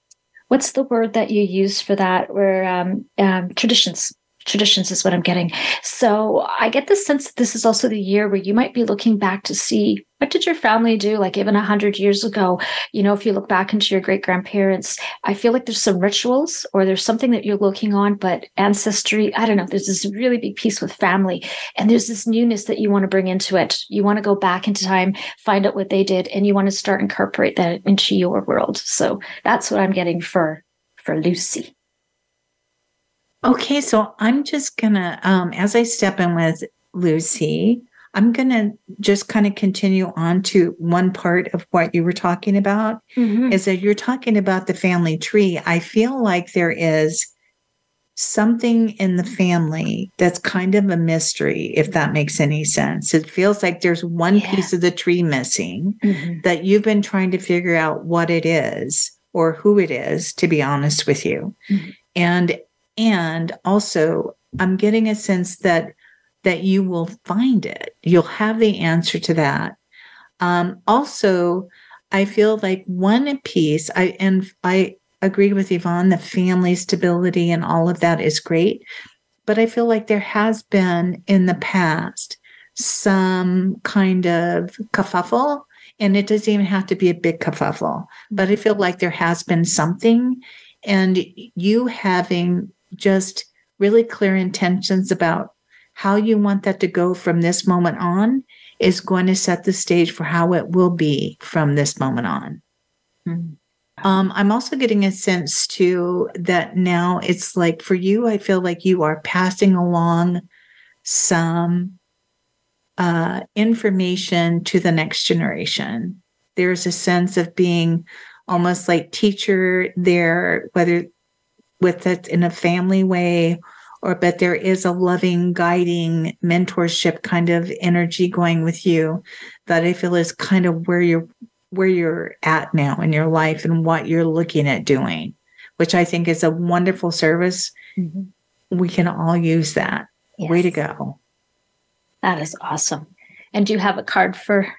S2: what's the word that you use for that? Where um, um, traditions. Traditions is what I'm getting. So I get the sense that this is also the year where you might be looking back to see what did your family do like even a hundred years ago? You know if you look back into your great grandparents i feel like there's some rituals or there's something that you're looking on but ancestry i don't know there's this really big piece with family and there's this newness that you want to bring into it. You want to go back into time find out what they did and you want to start incorporate that into your world. So that's what i'm getting for for lucy
S3: okay so i'm just gonna um as i step in with lucy I'm to just kind of continue on to one part of what you were talking about mm-hmm. is that you're talking about the family tree. I feel like there is something in the family that's kind of a mystery, if that makes any sense. It feels like there's one yeah. piece of the tree missing mm-hmm. that you've been trying to figure out what it is or who it is, to be honest with you. Mm-hmm. And and also I'm getting a sense that that you will find it. You'll have the answer to that. Um, also, I feel like one piece, I and I agree with Yvonne, the family stability and all of that is great. But I feel like there has been in the past some kind of kerfuffle, and it doesn't even have to be a big kerfuffle, but I feel like there has been something, and you having just really clear intentions about how you want that to go from this moment on is going to set the stage for how it will be from this moment on. Mm-hmm. Um, I'm also getting a sense too that now it's like for you, I feel like you are passing along some uh, information to the next generation. There's a sense of being almost like teacher there, whether with it in a family way or but there is a loving guiding mentorship kind of energy going with you that i feel is kind of where you're where you're at now in your life and what you're looking at doing which i think is a wonderful service mm-hmm. we can all use that yes. way to go
S2: that is awesome and do you have a card for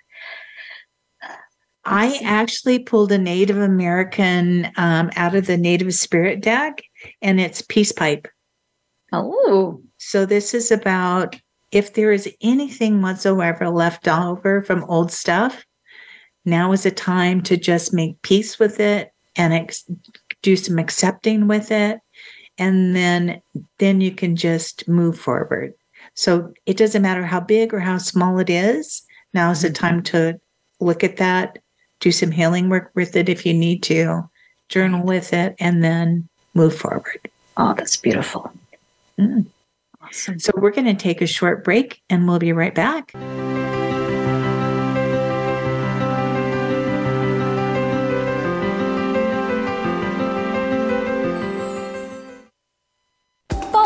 S3: I actually pulled a Native American um, out of the Native Spirit deck, and it's Peace Pipe.
S2: Oh.
S3: So this is about if there is anything whatsoever left over from old stuff, now is a time to just make peace with it and ex- do some accepting with it and then then you can just move forward. So it doesn't matter how big or how small it is. Now is the mm-hmm. time to look at that, do some healing work with it if you need to, journal with it, and then move forward.
S2: Oh, that's beautiful.
S3: Mm. Awesome. So we're going to take a short break and we'll be right back.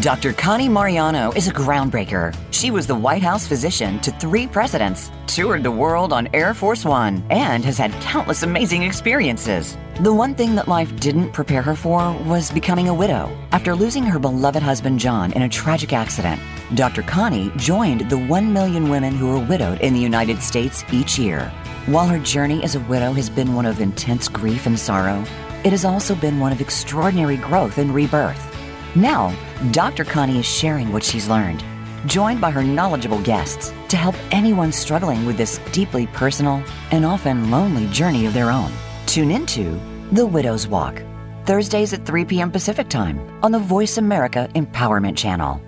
S10: Dr. Connie Mariano is a groundbreaker. She was the White House physician to three presidents, toured the world on Air Force One, and has had countless amazing experiences. The one thing that life didn't prepare her for was becoming a widow. After losing her beloved husband John in a tragic accident, Dr. Connie joined the 1 million women who are widowed in the United States each year. While her journey as a widow has been one of intense grief and sorrow, it has also been one of extraordinary growth and rebirth. Now, Dr. Connie is sharing what she's learned, joined by her knowledgeable guests to help anyone struggling with this deeply personal and often lonely journey of their own. Tune into The Widow's Walk, Thursdays at 3 p.m. Pacific Time on the Voice America Empowerment Channel.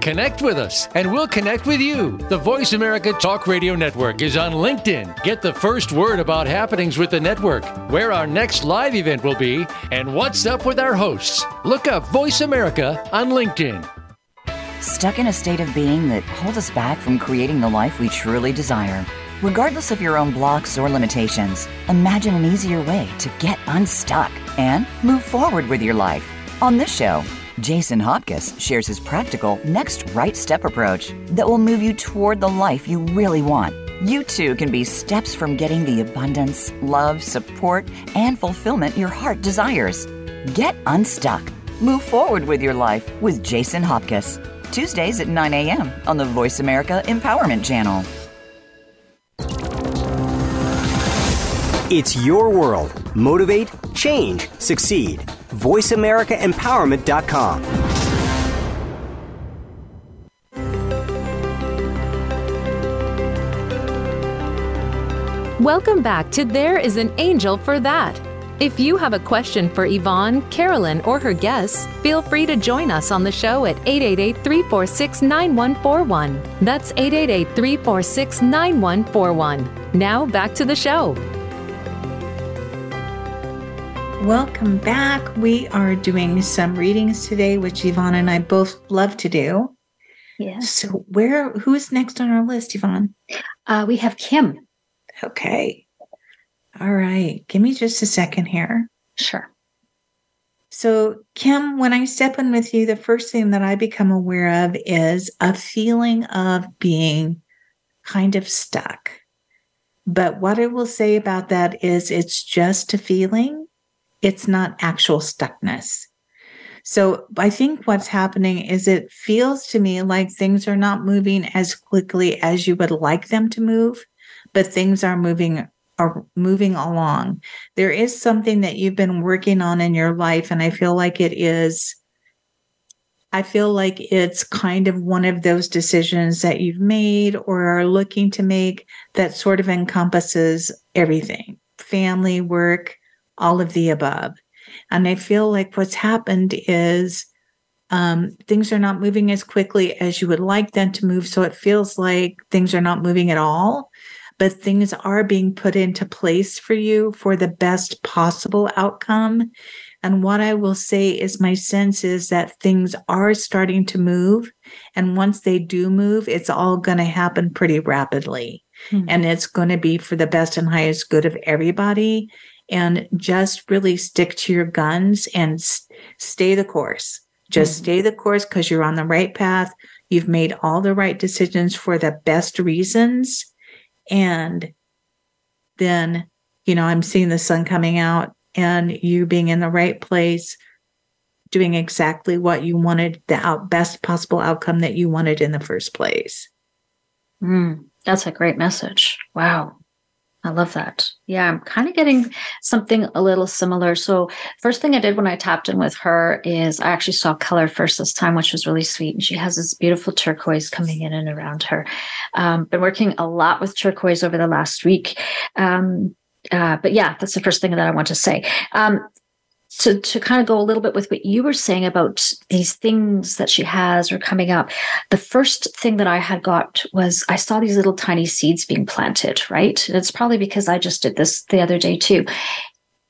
S11: Connect with us, and we'll connect with you. The Voice America Talk Radio Network is on LinkedIn. Get the first word about happenings with the network, where our next live event will be, and what's up with our hosts. Look up Voice America on LinkedIn.
S10: Stuck in a state of being that holds us back from creating the life we truly desire. Regardless of your own blocks or limitations, imagine an easier way to get unstuck and move forward with your life. On this show, Jason Hopkins shares his practical next right step approach that will move you toward the life you really want. You too can be steps from getting the abundance, love, support, and fulfillment your heart desires. Get unstuck. Move forward with your life with Jason Hopkins. Tuesdays at 9 a.m. on the Voice America Empowerment Channel.
S12: It's your world. Motivate, change, succeed. VoiceAmericaEmpowerment.com.
S1: Welcome back to There is an Angel for That. If you have a question for Yvonne, Carolan, or her guests, feel free to join us on the show at 888 346 9141. That's 888 346 9141. Now back to the show.
S3: Welcome back. We are doing some readings today, which Yvonne and I both love to do.
S2: Yeah.
S3: So, where who's next on our list, Yvonne?
S2: Uh, we have Kim.
S3: Okay. All right. Give me just a second here.
S2: Sure.
S3: So, Kim, when I step in with you, the first thing that I become aware of is a feeling of being kind of stuck. But what I will say about that is it's just a feeling, it's not actual stuckness. So, I think what's happening is it feels to me like things are not moving as quickly as you would like them to move, but things are moving are moving along. There is something that you've been working on in your life, and I feel like it is. I feel like it's kind of one of those decisions that you've made or are looking to make that sort of encompasses everything family, work, all of the above. And I feel like what's happened is um, things are not moving as quickly as you would like them to move. So it feels like things are not moving at all but things are being put into place for you for the best possible outcome. And what I will say is, my sense is that things are starting to move. And once they do move, it's all going to happen pretty rapidly. Mm-hmm. And it's going to be for the best and highest good of everybody. And just really stick to your guns and s- stay the course. Just mm-hmm. stay the course because you're on the right path. You've made all the right decisions for the best reasons and then you know i'm seeing the sun coming out and you being in the right place doing exactly what you wanted the out best possible outcome that you wanted in the first place
S2: mm, that's a great message wow I love that. Yeah, I'm kind of getting something a little similar. So, first thing I did when I tapped in with her is I actually saw color first this time, which was really sweet. And she has this beautiful turquoise coming in and around her. Um, been working a lot with turquoise over the last week. Um, uh, but yeah, that's the first thing that I want to say. Um, to to kind of go a little bit with what you were saying about these things that she has or coming up the first thing that i had got was i saw these little tiny seeds being planted right and it's probably because i just did this the other day too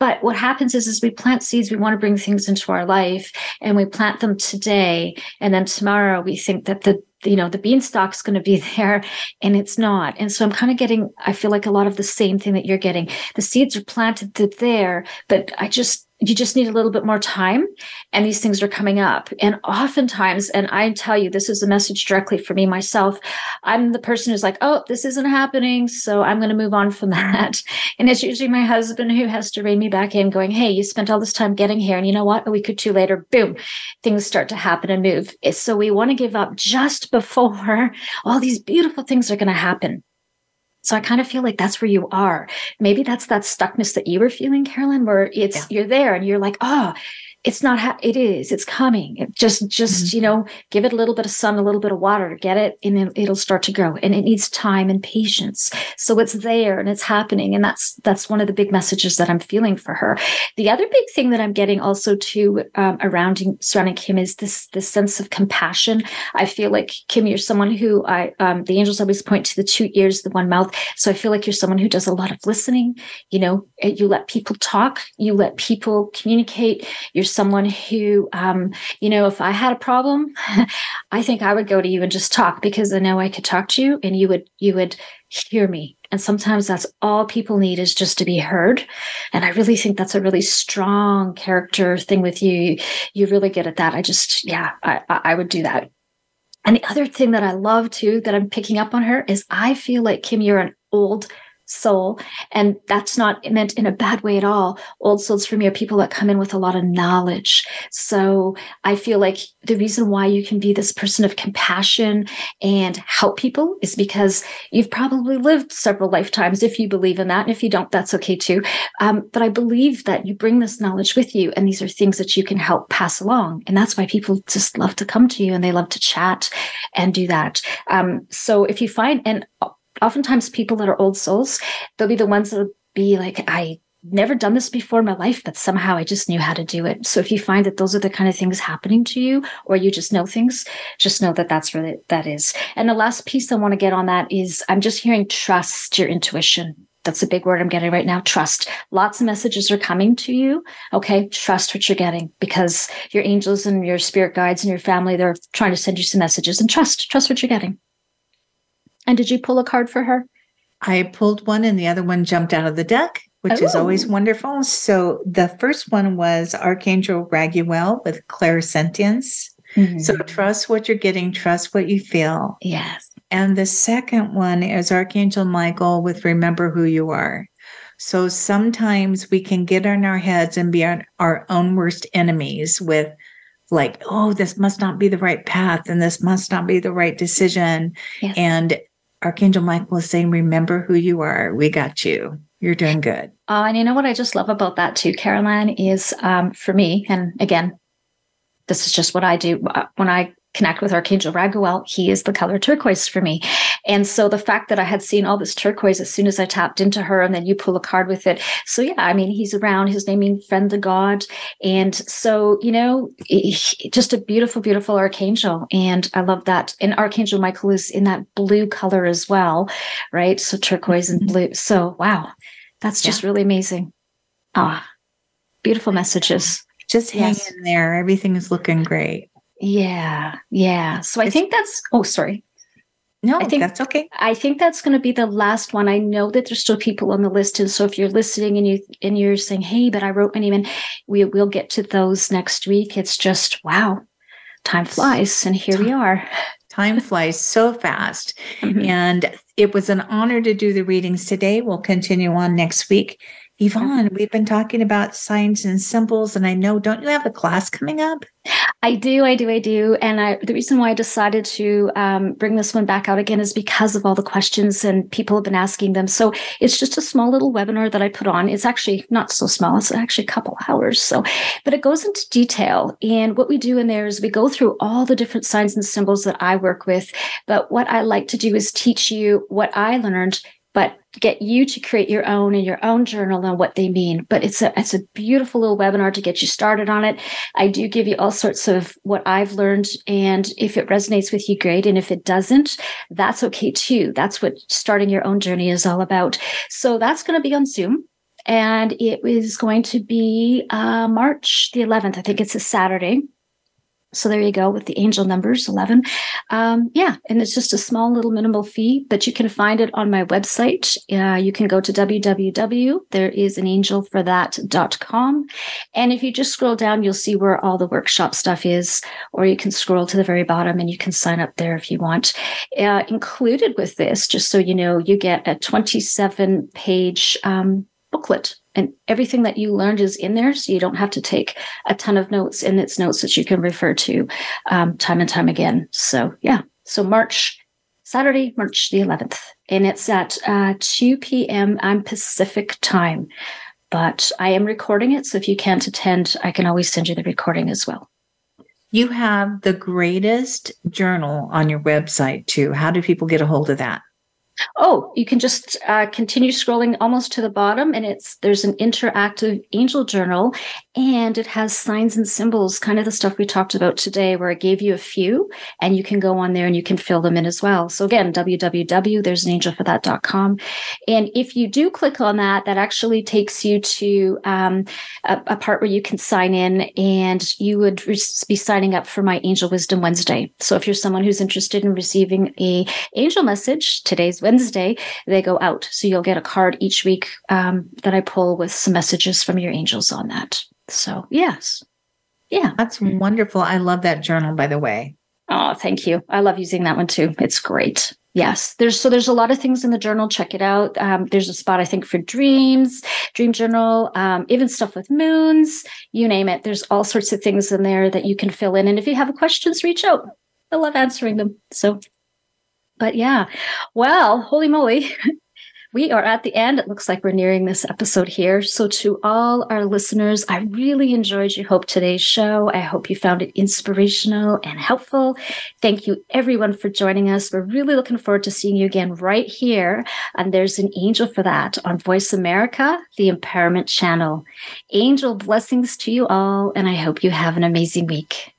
S2: but what happens is, is we plant seeds, we want to bring things into our life and we plant them today. And then tomorrow we think that the, you know, the beanstalk's going to be [LAUGHS] there and it's not. And so I'm kind of getting, I feel like a lot of the same thing that you're getting. The seeds are planted there, but I just you just need a little bit more time and these things are coming up. And oftentimes and i tell you this is a message directly for me myself i'm the person who's like oh this isn't happening so i'm going to move on from [LAUGHS] that. And it's usually my husband who has to rein me back in going hey you spent all this time getting here and you know what? A week or two later boom things start to happen and move. So we want to give up just before [LAUGHS] all these beautiful things are going to happen so I kind of feel like that's where you are. Maybe that's that stuckness that you were feeling, Carolan, where it's yeah. you're there and you're like, oh, it's not ha- it is it's coming. It just just mm-hmm. you know give it a little bit of sun a little bit of water to get it and then it'll start to grow. And it needs time and patience. So it's there and it's happening. And that's that's one of the big messages that i'm feeling for her. The other big thing that i'm getting also to um, around surrounding kim is this this sense of compassion. I feel like kim you're someone who i um, the angels always point to the two ears the one mouth. So i feel like you're someone who does a lot of listening. You know you let people talk. You let people communicate. You're someone who, um, you know, if I had a problem, [LAUGHS] I think I would go to you and just talk because I know I could talk to you and you would you would hear me. And sometimes that's all people need is just to be heard. And I really think that's a really strong character thing with you. You're really good at that. I just, yeah, I, I would do that. And the other thing that I love too that I'm picking up on her is I feel like Kim, you're an old soul. And that's not meant in a bad way at all. Old souls for me are people that come in with a lot of knowledge. So I feel like the reason why you can be this person of compassion and help people is because you've probably lived several lifetimes if you believe in that. And if you don't, that's okay too. Um, but I believe that you bring this knowledge with you and these are things that you can help pass along. And that's why people just love to come to you and they love to chat and do that. Um, so if you find, and oftentimes people that are old souls, they'll be the ones that'll be like, I never done this before in my life, but somehow I just knew how to do it. So if you find that those are the kind of things happening to you, or you just know things, just know that that's it, that is. And the last piece I want to get on that is I'm just hearing trust your intuition. That's a big word I'm getting right now. Trust. Lots of messages are coming to you. Okay. Trust what you're getting because your angels and your spirit guides and your family, they're trying to send you some messages and trust, trust what you're getting. And did you pull a card for her?
S3: I pulled one and the other one jumped out of the deck, which is always wonderful. So the first one was Archangel Raguel with clairsentience. Mm-hmm. So trust what you're getting, trust what you feel.
S2: Yes.
S3: And the second one is Archangel Michael with remember who you are. So sometimes we can get in our heads and be our, our own worst enemies with like, oh, this must not be the right path and this must not be the right decision. Yes. And Archangel Michael is saying, remember who you are. We got you. You're doing good.
S2: Uh, and you know what I just love about that too, Carolan, is um, for me, and again, this is just what I do. Uh, when I connect with Archangel Raguel, he is the color turquoise for me. And so the fact that I had seen all this turquoise as soon as I tapped into her, and then you pull a card with it. So yeah, I mean, he's around. His name means friend to God, and so you know, just a beautiful, beautiful archangel. And I love that. And Archangel Michael is in that blue color as well, right? So turquoise and mm-hmm. blue. So wow, that's just yeah. really amazing. Ah, beautiful messages.
S3: Just hang yes. in there. Everything is looking great.
S2: Yeah, yeah. So I think that's. Oh, sorry.
S3: No, I think that's okay.
S2: I think that's going to be the last one. I know that there's still people on the list, and so if you're listening and you and you're saying, "Hey, but I wrote my name in," we will get to those next week. It's just wow, time flies, and here we are. [LAUGHS]
S3: Time flies so fast, mm-hmm. and it was an honor to do the readings today. We'll continue on next week. Yvonne, we've been talking about signs and symbols, and I know, don't you have a class coming up?
S2: I do, I do, I do. And I, the reason why I decided to um, bring this one back out again is because of all the questions and people have been asking them. So it's just a small little webinar that I put on. It's actually not so small, it's actually a couple hours. So, but it goes into detail. And what we do in there is we go through all the different signs and symbols that I work with. But what I like to do is teach you what I learned but get you to create your own and your own journal on what they mean. But it's a it's a beautiful little webinar to get you started on it. I do give you all sorts of what I've learned, and if it resonates with you, great. And if it doesn't, that's okay too. That's what starting your own journey is all about. So that's going to be on Zoom. And it is going to be uh, March the 11th. I think it's a Saturday. So there you go with the angel numbers 11. Um, yeah, and it's just a small little minimal fee, but you can find it on my website. Uh, you can go to www. There is an angelforthat. www.thereisangel And if you just scroll down, you'll see where all the workshop stuff is, or you can scroll to the very bottom and you can sign up there if you want. Uh, included with this, just so you know, you get a 27 page um, booklet and everything that you learned is in there so you don't have to take a ton of notes and it's notes that you can refer to um, time and time again. So yeah. So march saturday march the 11th and it's at uh, 2 p.m on pacific time but i am recording it so if you can't attend i can always send you the recording as well.
S3: You have the greatest journal on your website too. How do people get a hold of that
S2: Oh, you can just uh, continue scrolling almost to the bottom, and it's there's an interactive angel journal, and it has signs and symbols, kind of the stuff we talked about today, where I gave you a few, and you can go on there and you can fill them in as well. So again, www. There's an angel for that.com, and if you do click on that, that actually takes you to um, a, a, part where you can sign in, and you would re- be signing up for my Angel Wisdom Wednesday. So if you're someone who's interested in receiving a angel message, today's Wednesday, they go out. So you'll get a card each week um, that I pull with some messages from your angels on that. So, yes. Yeah.
S3: That's wonderful. I love that journal, by the way.
S2: Oh, thank you. I love using that one too. It's great. Yes, there's so there's a lot of things in the journal. Check it out. Um, there's a spot I think for dreams, dream journal, um, even stuff with moons. You name it. There's all sorts of things in there that you can fill in. And if you have questions, reach out. I love answering them. So but yeah, well, holy moly. [LAUGHS] We are at the end. It looks like we're nearing this episode here. So, to all our listeners, I really enjoyed you hope today's show. I hope you found it inspirational and helpful. Thank you, everyone, for joining us. We're really looking forward to seeing you again right here. And there's an angel for that on Voice America, the Empowerment Channel. Angel blessings to you all, and I hope you have an amazing week.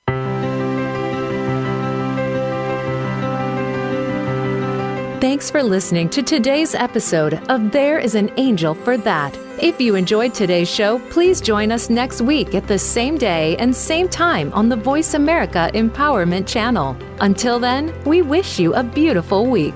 S1: Thanks for listening to today's episode of There is an Angel for That. If you enjoyed today's show, please join us next week at the same day and same time on the Voice America Empowerment Channel. Until then, we wish you a beautiful week.